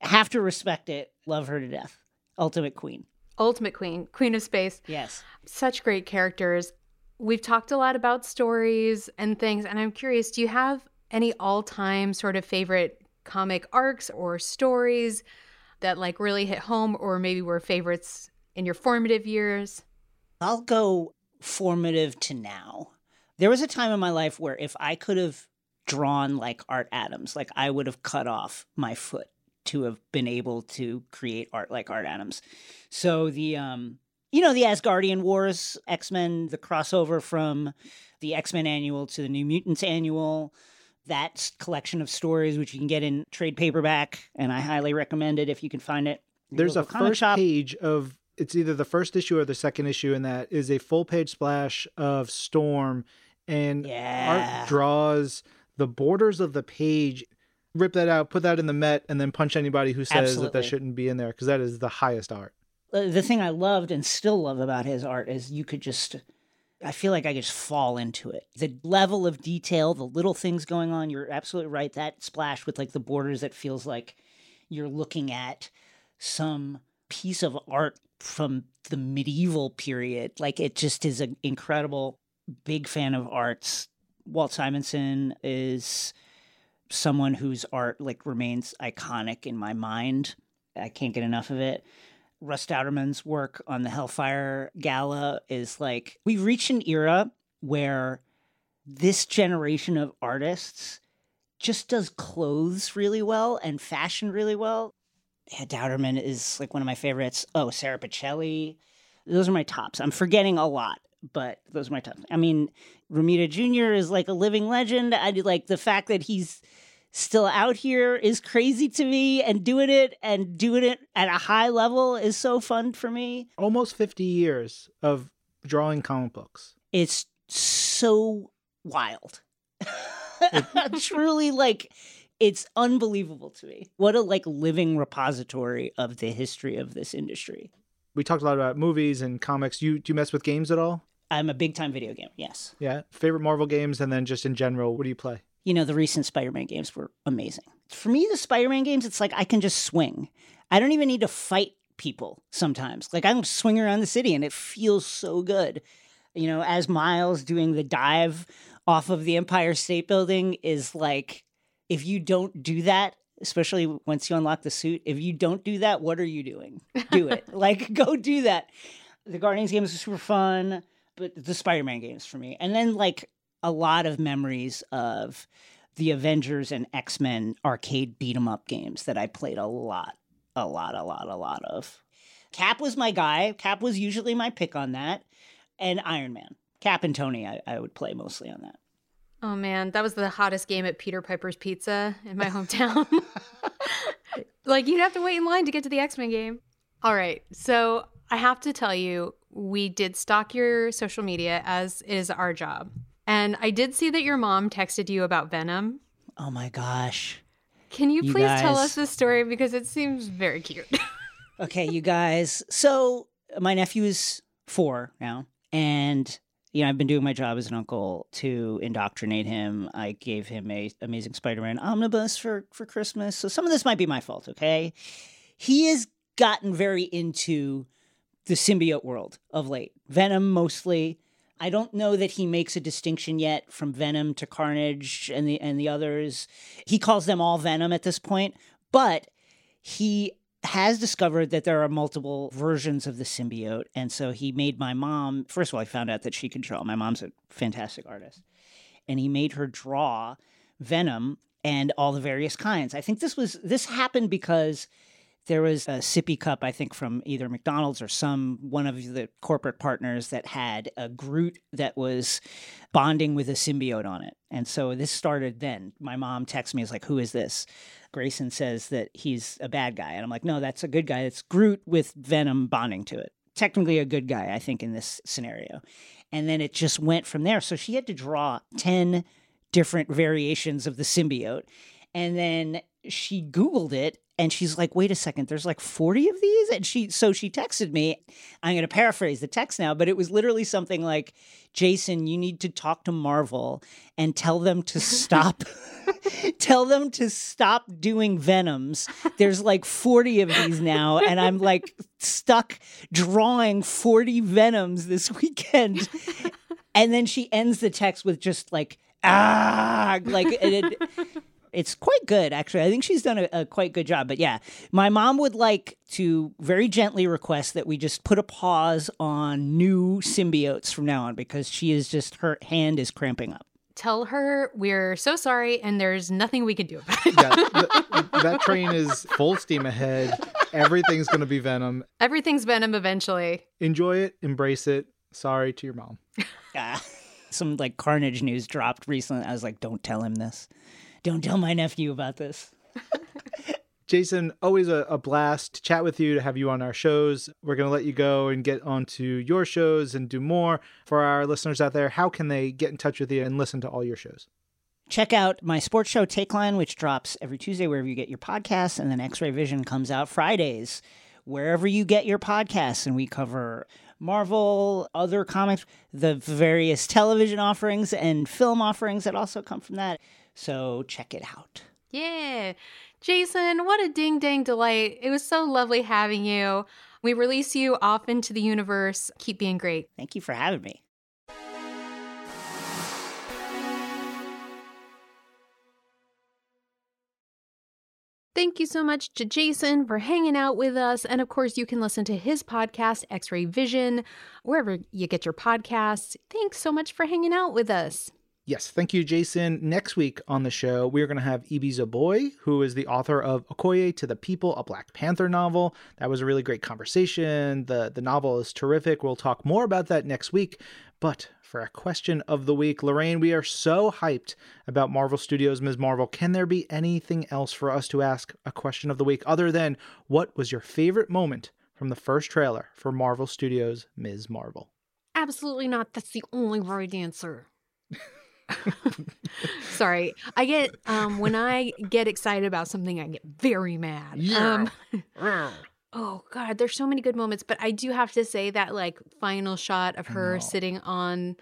Have to respect it. Love her to death. Ultimate Queen. Ultimate Queen, Queen of Space. Yes. Such great characters. We've talked a lot about stories and things, and I'm curious do you have any all time sort of favorite comic arcs or stories that like really hit home or maybe were favorites in your formative years? I'll go formative to now. There was a time in my life where if I could have drawn like Art Adams, like I would have cut off my foot to have been able to create art like Art Adams. So the um you know the Asgardian Wars, X-Men, the crossover from the X-Men annual to the New Mutants annual, that collection of stories which you can get in trade paperback and I highly recommend it if you can find it. There's a first shop. page of it's either the first issue or the second issue and that is a full page splash of Storm and yeah. art draws the borders of the page rip that out put that in the met and then punch anybody who says Absolutely. that that shouldn't be in there because that is the highest art the thing i loved and still love about his art is you could just i feel like i just fall into it the level of detail the little things going on you're absolutely right that splash with like the borders that feels like you're looking at some piece of art from the medieval period like it just is an incredible big fan of arts. Walt Simonson is someone whose art like remains iconic in my mind. I can't get enough of it. Russ Dauterman's work on the Hellfire Gala is like we've reached an era where this generation of artists just does clothes really well and fashion really well. Yeah, Dauterman is like one of my favorites. Oh, Sara Pichelli. Those are my tops. I'm forgetting a lot but those are my tops. I mean, Romita Jr. is like a living legend. I like the fact that he's still out here is crazy to me and doing it and doing it at a high level is so fun for me. Almost 50 years of drawing comic books. It's so wild. Truly like it's unbelievable to me. What a like living repository of the history of this industry. We talked a lot about movies and comics. You do you mess with games at all? I'm a big time video game. Yes. Yeah. Favorite Marvel games, and then just in general, what do you play? You know, the recent Spider Man games were amazing. For me, the Spider Man games, it's like I can just swing. I don't even need to fight people sometimes. Like I can swing around the city and it feels so good. You know, as Miles doing the dive off of the Empire State Building is like, if you don't do that, especially once you unlock the suit, if you don't do that, what are you doing? Do it. like, go do that. The Guardians games are super fun but the Spider-Man games for me. And then like a lot of memories of the Avengers and X-Men arcade beat 'em up games that I played a lot, a lot, a lot, a lot of. Cap was my guy. Cap was usually my pick on that. And Iron Man. Cap and Tony, I, I would play mostly on that. Oh man, that was the hottest game at Peter Piper's Pizza in my hometown. like you'd have to wait in line to get to the X Men game. All right, so I have to tell you, we did stalk your social media as is our job. And I did see that your mom texted you about Venom. Oh my gosh. Can you, You please tell us this story because it seems very cute? okay, you guys. So my nephew is four now, and you know I've been doing my job as an uncle to indoctrinate him. I gave him a Amazing Spider-Man omnibus for for Christmas, so some of this might be my fault. Okay, he has gotten very into the symbiote world of late. Venom mostly, I don't know that he makes a distinction yet from Venom to Carnage and the and the others. He calls them all Venom at this point, but he has discovered that there are multiple versions of the symbiote. And so he made my mom, first of all, I found out that she can draw. My mom's a fantastic artist. And he made her draw Venom and all the various kinds. I think this was this happened because there was a sippy cup, I think, from either McDonald's or some one of the corporate partners that had a Groot that was bonding with a symbiote on it. And so this started then. My mom texts me, is like, who is this? Grayson says that he's a bad guy. And I'm like, no, that's a good guy. It's Groot with Venom bonding to it. Technically a good guy, I think, in this scenario. And then it just went from there. So she had to draw 10 different variations of the symbiote. And then she Googled it and she's like, wait a second, there's like 40 of these? And she, so she texted me. I'm going to paraphrase the text now, but it was literally something like, Jason, you need to talk to Marvel and tell them to stop, tell them to stop doing Venoms. There's like 40 of these now. And I'm like stuck drawing 40 Venoms this weekend. And then she ends the text with just like, ah, like, it, it's quite good, actually. I think she's done a, a, quite good job. But yeah, my mom would like to very gently request that we just put a pause on new symbiotes from now on because she is just, her hand is cramping up. Tell her we're so sorry and there's nothing we can do about it. yeah, th- that train is full steam ahead. Everything's going to be Venom. Everything's Venom eventually. Enjoy it, embrace it. Sorry to your mom. Yeah. Some like carnage news dropped recently. I was like, don't tell him this. Don't tell my nephew about this. Jason, always a, a, blast to chat with you, to have you on our shows. We're going to let you go and get onto your shows and do more. For our listeners out there, how can they get in touch with you and listen to all your shows? Check out my sports show, Takeline, which drops every Tuesday wherever you get your podcasts. And then X Ray Vision comes out Fridays, wherever you get your podcasts. And we cover Marvel, other comics, the various television offerings and film offerings that also come from that. So check it out. Yeah. Jason, what a ding dang delight. It was so lovely having you. We release you off into the universe. Keep being great. Thank you for having me. Thank you so much to Jason for hanging out with us. And of course, you can listen to his podcast, X Ray Vision, wherever you get your podcasts. Thanks so much for hanging out with us. Yes, thank you, Jason. Next week on the show, we are going to have Ibi Zoboi, who is the author of Okoye to the People, a Black Panther novel. That was a really great conversation. The, the novel is terrific. We'll talk more about that next week. But for our question of the week, Lorraine, we are so hyped about Marvel Studios' Ms. Marvel. Can there be anything else for us to ask a question of the week other than what was your favorite moment from the first trailer for Marvel Studios' Ms. Marvel? Absolutely not. That's the only right answer. Sorry. I get um when I get excited about something I get very mad. Yeah. Um, oh god, there's so many good moments, but I do have to say that like final shot of her sitting on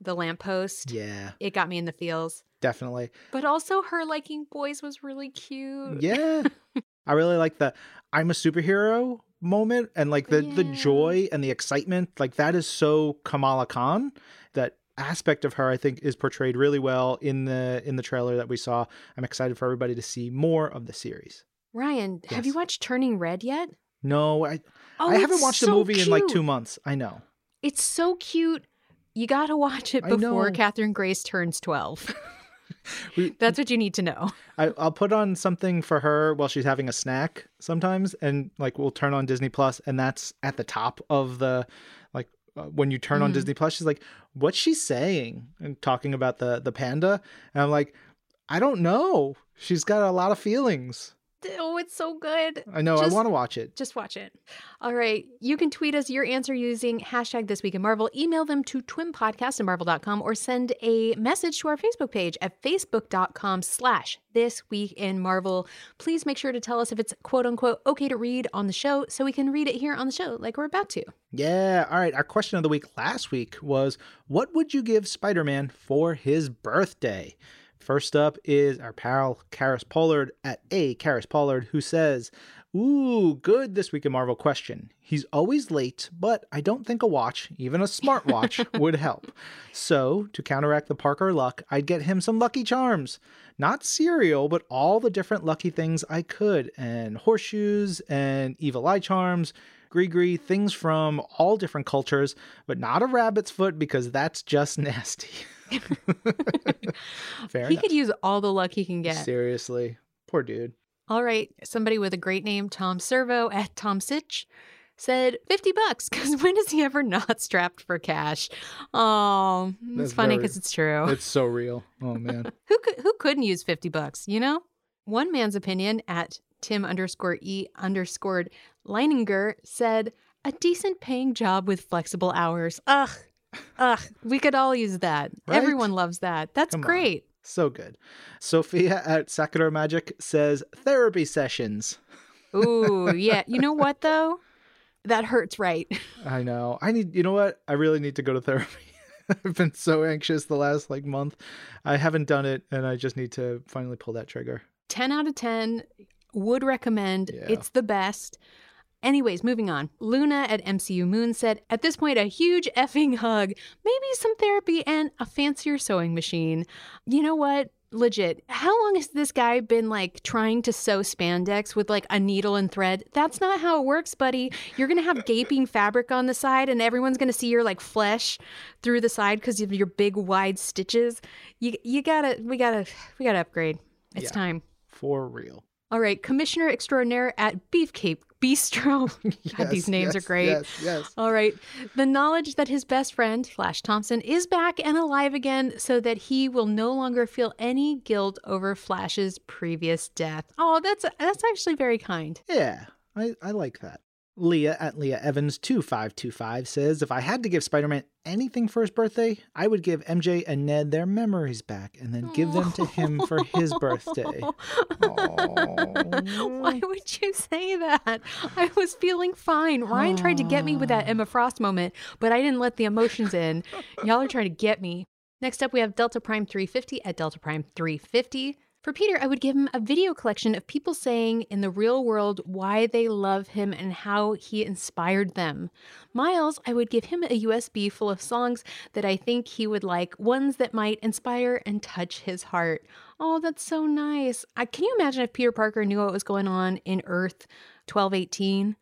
the lamppost. Yeah. It got me in the feels. Definitely. But also her liking boys was really cute. Yeah. I really like the I'm a superhero moment and like the Yeah. the joy and the excitement like that is so Kamala Khan aspect of her I think is portrayed really well in the in the trailer that we saw. I'm excited for everybody to see more of the series. Ryan, have you watched Turning Red yet? No, I Oh, I haven't watched so movie in like 2 months. I know. It's so cute. You got to watch it before. Catherine Grace turns 12. We, That's what you need to know. I, I'll put on something for her while she's having a snack sometimes, and like we'll turn on Disney Plus, and that's at the top of the like uh, when you turn on Mhm. Disney Plus, she's like, "What's she saying?" and talking about the the panda, and I'm like, "I don't know. She's got a lot of feelings." Oh, it's so good. I know. Just- I want to watch it. Just watch it. All right. You can tweet us your answer using hashtag this week in Marvel. Email them to twimpodcast at marvel.com or send a message to our Facebook page at facebook.com slash this week in Marvel. Please make sure to tell us if it's quote unquote okay to read on the show so we can read it here on the show like we're about to. Yeah. All right. Our question of the week last week was, "What would you give Spider-Man for his birthday?" First up is our pal Karis Pollard at A Karis Pollard, who says, Ooh, good this week in Marvel question. He's always late, but I don't think a watch, even a smartwatch, would help. So, to counteract the Parker luck, I'd get him some Lucky Charms. Not cereal, but all the different lucky things I could, and horseshoes, and evil eye charms, gree things from all different cultures, but not a rabbit's foot because that's just nasty. Fair he enough. could use all the luck he can get. Seriously. Poor dude. All right, somebody with a great name, Tom Servo at Tom Sitch, said 50 bucks because when is he ever not strapped for cash? Oh, it's That's funny because it's true. It's so real. Oh man. who could who couldn't use 50 bucks, you know? One man's opinion at Tim underscore E underscored Leininger said, a decent paying job with flexible hours. Ugh. Ugh. We could all use that. Right? Everyone loves that. That's Come on. great. So good. Sophia at Sakura Magic says therapy sessions. Ooh, yeah. You know what though? That hurts, right? I know. I need you know what? I really need to go to therapy. I've been so anxious the last like month. I haven't done it and I just need to finally pull that trigger. 10 out of 10 would recommend Yeah. it's the best anyways moving on. Luna at mcu moon said at this point a huge effing hug. Maybe some therapy and a fancier sewing machine. You know what? Legit. How long has this guy been like trying to sew spandex with like a needle and thread? That's not how it works buddy. You're gonna have gaping fabric on the side and everyone's gonna see your like flesh through the side because of your big wide stitches. You, you gotta we gotta we gotta upgrade. It's Yeah. time. For real. All right, Commissioner Extraordinaire at Beefcake Bistro. God, these names yes, are great. Yes, yes. All right. The knowledge that his best friend, Flash Thompson, is back and alive again so that he will no longer feel any guilt over Flash's previous death. Oh, that's that's actually very kind. Yeah, I, I like that. Leah at Leah Evans 2525 says if I had to give Spider-Man anything for his birthday, I would give MJ and Ned their memories back and then give them to him for his birthday. Why would you say that? I was feeling fine. Ryan tried to get me with that Emma Frost moment, but I didn't let the emotions in. Y'all are trying to get me. Next up, we have Delta Prime 350 at Delta Prime 350. For Peter, I would give him a video collection of people saying in the real world why they love him and how he inspired them. Miles, I would give him a USB full of songs that I think he would like, ones that might inspire and touch his heart. Oh, that's so nice. I, can you imagine if Peter Parker knew what was going on in Earth 1218?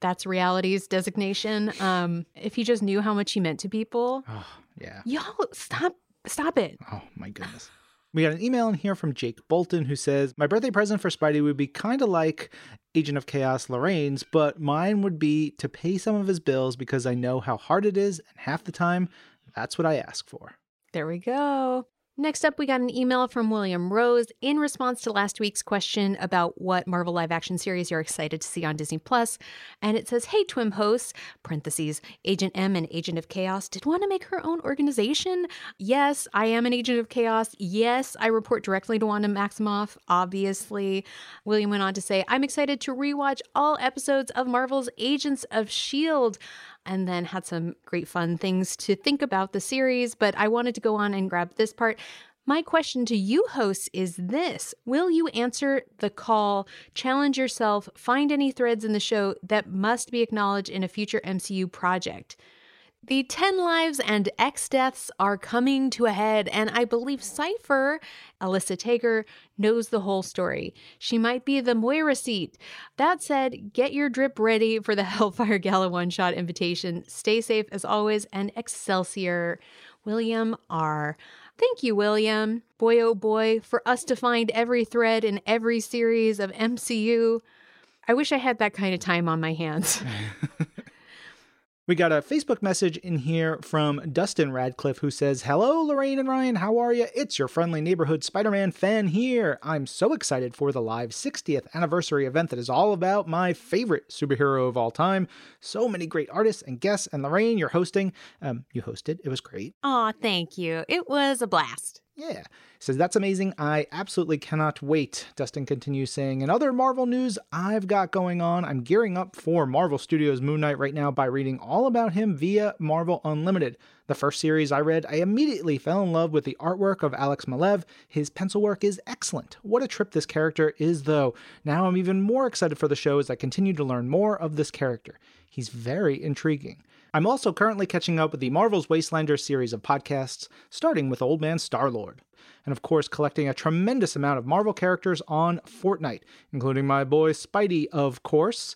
That's reality's designation. Um, if he just knew how much he meant to people. Oh, yeah. Y'all, stop, stop it. Oh my goodness. We got an email in here from Jake Bolton who says, My birthday present for Spidey would be kind of like Agent of Chaos Lorraine's, but mine would be to pay some of his bills because I know how hard it is, and half the time, that's what I ask for. There we go. Next up, we got an email from William Rose in response to last week's question about what Marvel live action series you're excited to see on Disney Plus. And it says, Hey, Twim hosts, parentheses, Agent M and Agent of Chaos did want to make her own organization. Yes, I am an Agent of Chaos. Yes, I report directly to Wanda Maximoff, obviously. William went on to say, I'm excited to rewatch all episodes of Marvel's Agents of S.H.I.E.L.D and then had some great fun things to think about the series. But I wanted to go on and grab this part. My question to you, hosts, is this Will you answer the call, challenge yourself, find any threads in the show that must be acknowledged in a future MCU project? The 10 lives and X deaths are coming to a head, and I believe Cypher, Alyssa Tager, knows the whole story. She might be the Moira seat. That said, get your drip ready for the Hellfire Gala one shot invitation. Stay safe as always, and Excelsior. William R. Thank you, William. Boy, oh boy, for us to find every thread in every series of MCU. I wish I had that kind of time on my hands. We got a Facebook message in here from Dustin Radcliffe who says, Hello, Lorraine and Ryan. How are you? It's your friendly neighborhood Spider Man fan here. I'm so excited for the live 60th anniversary event that is all about my favorite superhero of all time. So many great artists and guests. And Lorraine, you're hosting. Um, you hosted. It was great. Aw, thank you. It was a blast. Yeah. Says, that's amazing. I absolutely cannot wait. Dustin continues saying, in other Marvel news I've got going on, I'm gearing up for Marvel Studios Moon Knight right now by reading all about him via Marvel Unlimited. The first series I read, I immediately fell in love with the artwork of Alex Maleev. His pencil work is excellent. What a trip this character is, though. Now I'm even more excited for the show as I continue to learn more of this character. He's very intriguing. I'm also currently catching up with the Marvel's Wastelanders series of podcasts, starting with Old Man Star Lord. And of course, collecting a tremendous amount of Marvel characters on Fortnite, including my boy Spidey, of course.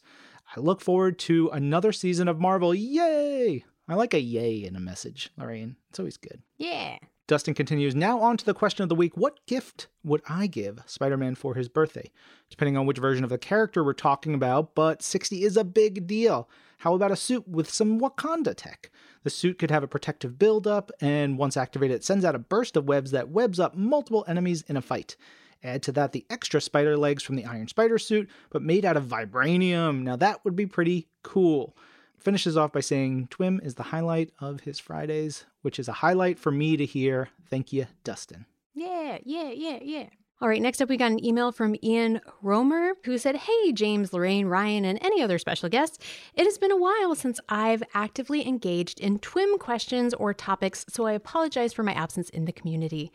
I look forward to another season of Marvel. Yay! I like a yay in a message, Lorraine. It's always good. Yeah. Dustin continues, now on to the question of the week. What gift would I give Spider Man for his birthday? Depending on which version of the character we're talking about, but 60 is a big deal. How about a suit with some Wakanda tech? The suit could have a protective buildup, and once activated, it sends out a burst of webs that webs up multiple enemies in a fight. Add to that the extra spider legs from the Iron Spider suit, but made out of vibranium. Now that would be pretty cool finishes off by saying Twim is the highlight of his Fridays, which is a highlight for me to hear. Thank you, Dustin. Yeah, yeah, yeah, yeah. All right, next up, we got an email from Ian Romer who said, Hey, James, Lorraine, Ryan, and any other special guests. It has been a while since I've actively engaged in TWIM questions or topics, so I apologize for my absence in the community.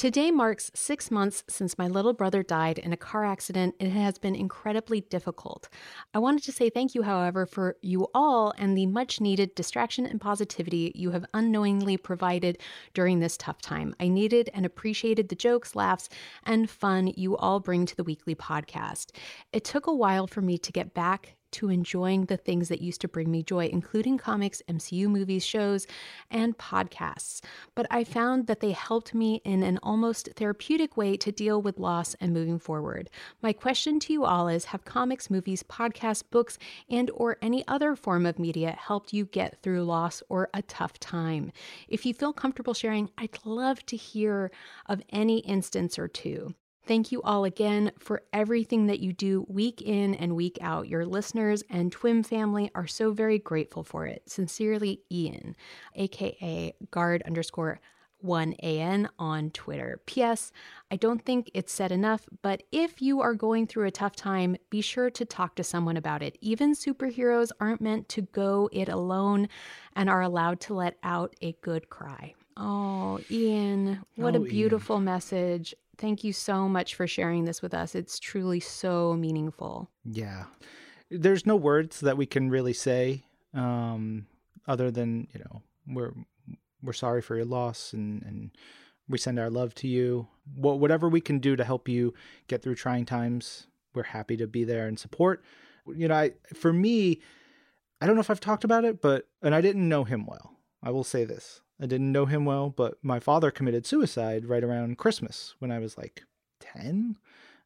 Today marks six months since my little brother died in a car accident. It has been incredibly difficult. I wanted to say thank you, however, for you all and the much needed distraction and positivity you have unknowingly provided during this tough time. I needed and appreciated the jokes, laughs, and fun you all bring to the weekly podcast. It took a while for me to get back to enjoying the things that used to bring me joy, including comics, MCU movies, shows, and podcasts. But I found that they helped me in an almost therapeutic way to deal with loss and moving forward. My question to you all is have comics, movies, podcasts, books, and or any other form of media helped you get through loss or a tough time? If you feel comfortable sharing, I'd love to hear of any instance or two. Thank you all again for everything that you do week in and week out. Your listeners and Twim family are so very grateful for it. Sincerely, Ian, aka guard underscore 1AN on Twitter. P.S. I don't think it's said enough, but if you are going through a tough time, be sure to talk to someone about it. Even superheroes aren't meant to go it alone and are allowed to let out a good cry. Oh, Ian, what Oh, a Ian. beautiful message. Thank you so much for sharing this with us. It's truly so meaningful. Yeah. There's no words that we can really say um, other than, you know, we're we're sorry for your loss and, and we send our love to you. Wha- Whatever we can do to help you get through trying times, we're happy to be there and support. You know, I for me, I don't know if I've talked about it, but and I didn't know him well. I will say this. I didn't know him well, but my father committed suicide right around Christmas when I was like 10,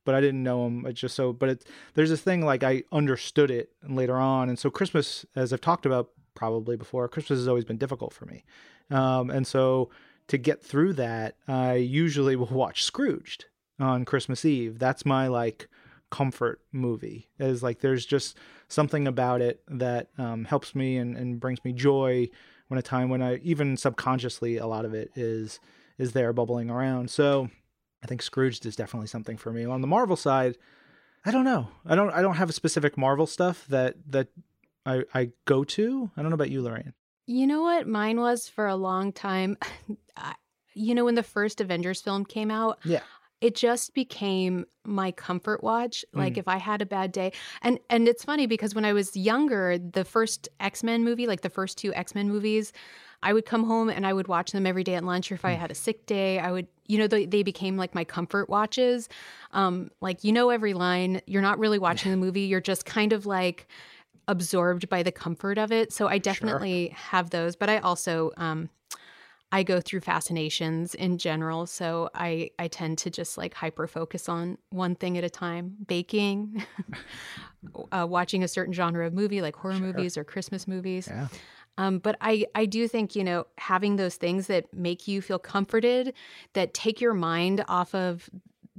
but I didn't know him. It's just so but it's there's this thing like I understood it later on. And so Christmas as I've talked about probably before, Christmas has always been difficult for me. Um, and so to get through that, I usually will watch Scrooged on Christmas Eve. That's my like comfort movie. Is like there's just something about it that um, helps me and, and brings me joy when a time when I even subconsciously a lot of it is is there bubbling around. So I think Scrooged is definitely something for me. On the Marvel side, I don't know. I don't I don't have a specific Marvel stuff that that I I go to. I don't know about you, Lorraine. You know what mine was for a long time? I- you know, when the first Avengers film came out, Yeah. It just became my comfort watch like Mm. if i had a bad day and and it's funny because when i was younger the first x-men movie like the first two x-men movies i would come home and i would watch them every day at lunch or if i had a sick day i would you know they, they became like my comfort watches. Um like you know every line you're not really watching the movie you're just kind of like absorbed by the comfort of it. So i definitely have those but i also um I go through fascinations in general, so I I tend to just like hyper focus on one thing at a time. Baking, uh, watching a certain genre of movie like horror Sure. movies or Christmas movies. Yeah. Um, but I I do think you know having those things that make you feel comforted, that take your mind off of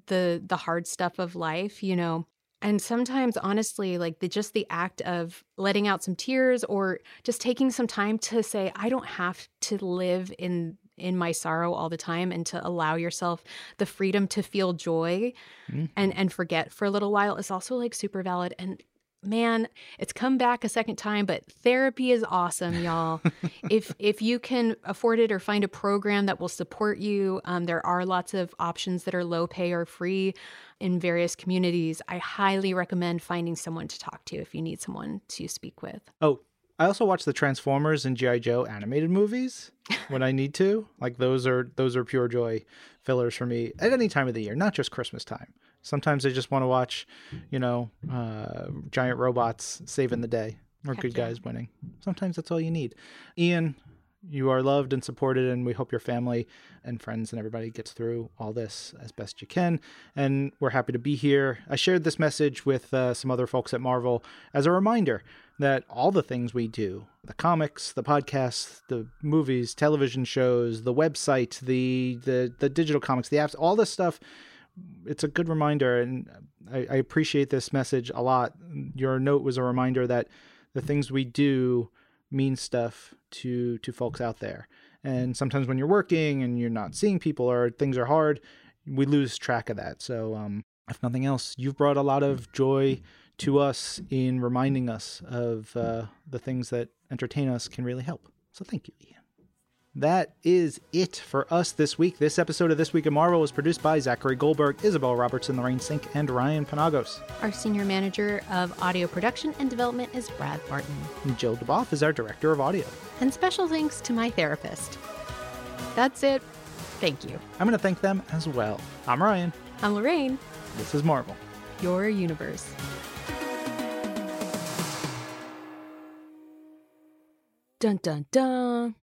the the hard stuff of life, you know. And sometimes, honestly, like the just the act of letting out some tears or just taking some time to say, I don't have to live in in my sorrow all the time and to allow yourself the freedom to feel joy Mhm. and and forget for a little while is also like super valid. And man, it's come back a second time, but therapy is awesome, y'all. if if you can afford it or find a program that will support you, um, there are lots of options that are low pay or free in various communities. I highly recommend finding someone to talk to if you need someone to speak with. Oh, I also watch the Transformers and GI Joe animated movies when I need to. Like those are those are pure joy fillers for me at any time of the year, not just Christmas time. Sometimes I just want to watch, you know, uh, giant robots saving the day or Heck good yeah. guys winning. Sometimes that's all you need. Ian, you are loved and supported, and we hope your family and friends and everybody gets through all this as best you can. And we're happy to be here. I shared this message with uh, some other folks at Marvel as a reminder that all the things we do the comics, the podcasts, the movies, television shows, the website, the, the, the digital comics, the apps, all this stuff it's a good reminder and I, I appreciate this message a lot. Your note was a reminder that the things we do mean stuff to to folks out there. And sometimes when you're working and you're not seeing people or things are hard we lose track of that. So um, if nothing else you've brought a lot of joy to us in reminding us of uh, the things that entertain us can really help. So thank you that is it for us this week. This episode of This Week in Marvel was produced by Zachary Goldberg, Isabel Robertson, Lorraine Cink, and Ryan Penagos. Our senior manager of audio production and development is Brad Barton. And Jill DuBoff is our director of audio. And special thanks to my therapist. That's it. Thank you. I'm going to thank them as well. I'm Ryan. I'm Lorraine, This is Marvel. your universe. Dun dun dun.